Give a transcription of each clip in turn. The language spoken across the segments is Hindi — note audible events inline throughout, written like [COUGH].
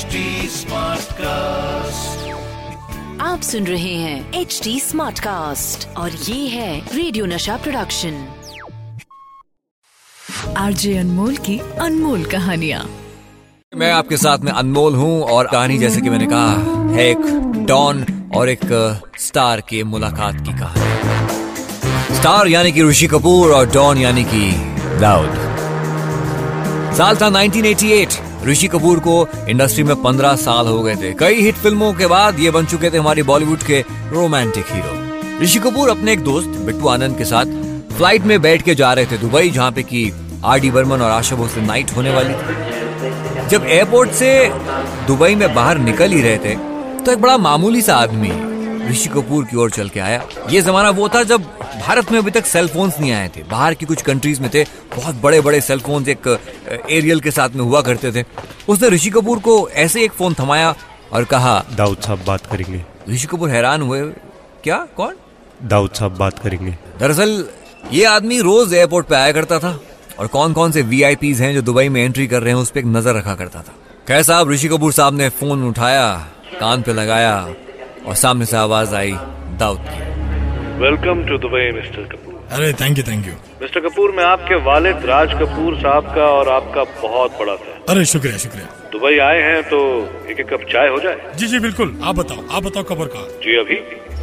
HD Smartcast. आप सुन रहे हैं एच डी स्मार्ट कास्ट और ये है रेडियो नशा प्रोडक्शन आरजे अनमोल की अनमोल कहानियाँ। मैं आपके साथ में अनमोल हूँ और कहानी जैसे कि मैंने कहा है एक डॉन और एक स्टार की मुलाकात की कहानी। स्टार यानी कि ऋषि कपूर और डॉन यानी कि दाऊद साल था 1988 ऋषि कपूर को इंडस्ट्री में 15 साल हो गए थे। कई हिट फ़िल्मों के बाद ये बन चुके थे हमारे बॉलीवुड के रोमांटिक हीरो। ऋषि कपूर अपने एक दोस्त, बिट्टू आनंद के साथ फ़्लाइट में बैठ के जा रहे थे दुबई, जहाँ पे की आर डी बर्मन और आशा भोसले नाइट होने वाली थी। जब एयरपोर्ट से दुबई में बाहर निकल ही रहे थे तो एक बड़ा मामूली सा आदमी ऋषि कपूर की ओर चल के आया। ये जमाना वो था जब भारत में अभी तक सेल फोन्स नहीं आए थे। बाहर की कुछ कंट्रीज़ में थे। बहुत बड़े बड़े सेल फोन्स एक एरियल के साथ में हुआ करते थे। उसने ऋषि कपूर को ऐसे एक फ़ोन थमाया और कहा दाऊद साहब बात करेंगे। ऋषि कपूर हैरान हुए? क्या? कौन? दाऊद साहब बात करेंगे। दरअसल ये आदमी रोज एयरपोर्ट पे आया करता था और कौन कौन से वी हैं जो दुबई में एंट्री कर रहे हैं उस पर एक नज़र रखा करता था। खैर साहब ऋषि कपूर साहब ने फ़ोन उठाया कान पे लगाया और सामने से आवाज़ आई दाऊद की। Welcome to Dubai mister Kapoor अरे thank you thank you mister Kapoor मैं आपके वालिद राज कपूर साहब का और आपका बहुत बड़ा फ़ैन अरे शुक्रिया शुक्रिया। दुबई आए हैं तो एक एक कप चाय हो जाए? जी जी बिल्कुल। आप बताओ आप बताओ खबर कहा? जी अभी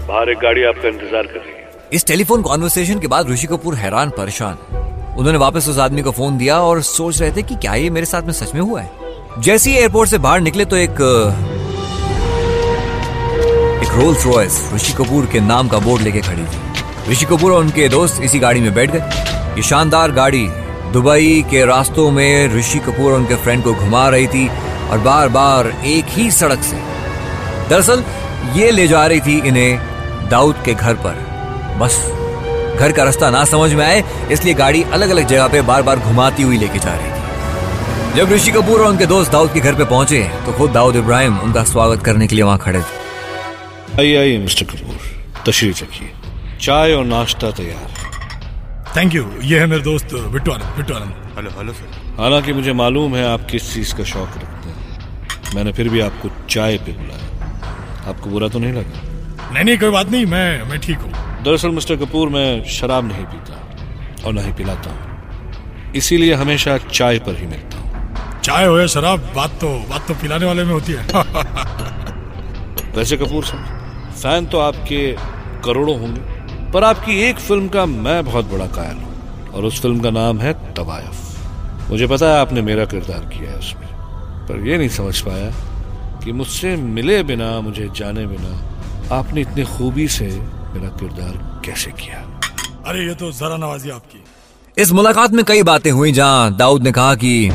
बाहर एक गाड़ी आपका इंतज़ार कर रही है। इस टेलीफोन कॉन्वर्सेशन के बाद ऋषि कपूर हैरान परेशान। उन्होंने वापस उस आदमी को फ़ोन दिया और सोच रहे थे कि क्या ये मेरे साथ में सच में हुआ है। जैसे ही एयरपोर्ट से बाहर निकले तो एक एक रोल्स रॉयस ऋषि कपूर के नाम का बोर्ड लेके खड़ी थी। ऋषि कपूर और उनके दोस्त इसी गाड़ी में बैठ गए। ये शानदार गाड़ी दुबई के रास्तों में ऋषि कपूर और उनके फ्रेंड को घुमा रही थी और बार बार एक ही सड़क से। दरअसल, ये ले जा रही थी इन्हें दाऊद के घर पर। बस, घर का रास्ता ना समझ में आए, इसलिए गाड़ी अलग अलग जगह पे बार बार घुमाती हुई लेके जा रही थी। जब ऋषि कपूर और उनके दोस्त दाऊद के घर पे पहुँचे तो खुद दाऊद इब्राहिम उनका स्वागत करने के लिए वहाँ खड़े थे। आइए आइए मिस्टर कपूर तशरीफ़ रखिए चाय और नाश्ता तैयार थैंक यू ये है मेरे दोस्त Bittu Anand Bittu Anand hello hello sir हालाँकि मुझे मालूम है आप किस चीज़ का शौक रखते हैं मैंने फिर भी आपको चाय पे बुलाया आपको बुरा तो नहीं लगा नहीं नहीं कोई बात नहीं मैं मैं ठीक हूँ दरअसल मिस्टर कपूर मैं शराब नहीं पीता और ना ही पिलाता हूँ। इसीलिए हमेशा चाय पर ही मिलता हूँ। चाय हो या शराब बात तो बात तो पिलाने वाले में होती है। [LAUGHS] वैसे कपूर साहब फ़ैन तो आपके करोड़ों होंगे पर आपकी एक फ़िल्म का मैं बहुत बड़ा कायल हूँ और उस फ़िल्म का नाम है तवायफ मुझे पता है आपने मेरा किरदार किया है उसमें पर यह नहीं समझ पाया कि मुझसे मिले बिना मुझे जाने बिना आपने इतनी खूबी से मेरा किरदार कैसे किया? अरे ये तो जरा नवाजी आपकी। इस मुलाकात में कई बातें हुई जहाँ दाऊद ने कहा कि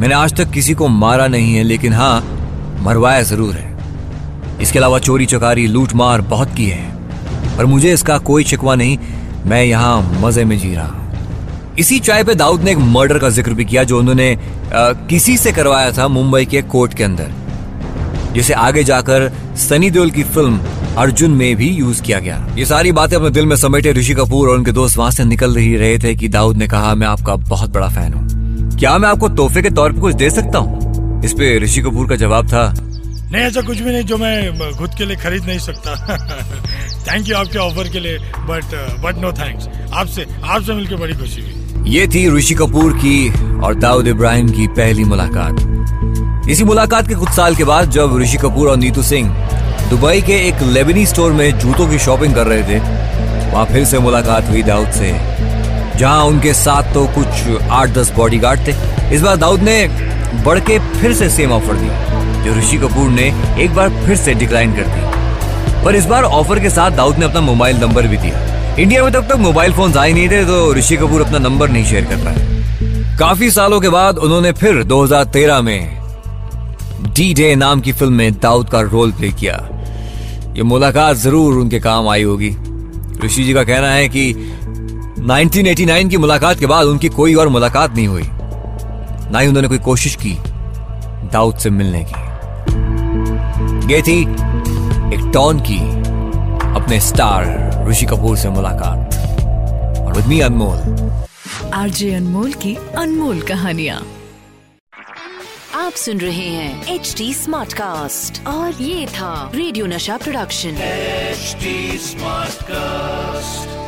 मैंने आज तक किसी को मारा नहीं है लेकिन हाँ मरवाया ज़रूर है। इसके अलावा चोरी, चकारी लूट मार बहुत की है। पर मुझे इसका कोई शिकवा नहीं, मैं यहाँ मज़े में जी रहा इसी चाय पे दाऊद ने एक मर्डर का ज़िक्र भी किया जो उन्होंने किसी से करवाया था मुंबई के कोर्ट के अंदर, जिसे आगे जाकर सनी देओल की फ़िल्म अर्जुन में भी यूज़ किया गया। ये सारी बातें अपने दिल में समेटे ऋषि कपूर और उनके दोस्त वहाँ से निकल ही रहे थे कि दाऊद ने कहा, मैं आपका बहुत बड़ा फ़ैन हूँ। क्या मैं आपको तोहफे के तौर पर कुछ दे सकता हूँ? इस पे ऋषि कपूर का जवाब था नहीं, ऐसा कुछ भी नहीं जो मैं खुद के लिए खरीद नहीं सकता। [LAUGHS] थैंक यू आपके ऑफ़र के लिए बट बट नो थैंक्स आपसे आपसे मिलकर बड़ी खुशी हुई। ये थी ऋषि कपूर की और दाऊद इब्राहिम की पहली मुलाकात। इसी मुलाकात के कुछ साल के बाद जब ऋषि कपूर और नीतू सिंह दुबई के एक लेबनी स्टोर में जूतों की शॉपिंग कर रहे थे, वहाँ फिर से मुलाकात हुई दाऊद से। जहाँ उनके साथ तो कुछ आठ दस बॉडीगार्ड थे। इस बार दाऊद ने बढ़ के फिर से सेम ऑफ़र दी। जो ऋषि कपूर ने एक बार फिर से डिक्लाइन कर दी। पर इस बार ऑफ़र के साथ दाऊद ने अपना मोबाइल नंबर भी दिया। इंडिया में तब तक मोबाइल फ़ोन आए नहीं थे तो ऋषि कपूर अपना नंबर नहीं शेयर कर पाए। काफ़ी सालों के बाद उन्होंने फिर 2013 में डी डे नाम की फ़िल्म में दाऊद का रोल प्ले किया। ये मुलाकात ज़रूर उनके काम आई होगी। ऋषि जी का कहना है कि 1989 की मुलाकात के बाद उनकी कोई और मुलाकात नहीं हुई। ना ही उन्होंने कोई कोशिश की दाऊद से मिलने की। ये थी एक टॉन की अपने स्टार ऋषि कपूर से मुलाकात। और विद मी अनमोल। आरजे अनमोल की अनमोल कहानियाँ। आप सुन रहे हैं एच डी स्मार्ट कास्ट और ये था रेडियो नशा प्रोडक्शन। HD smart cast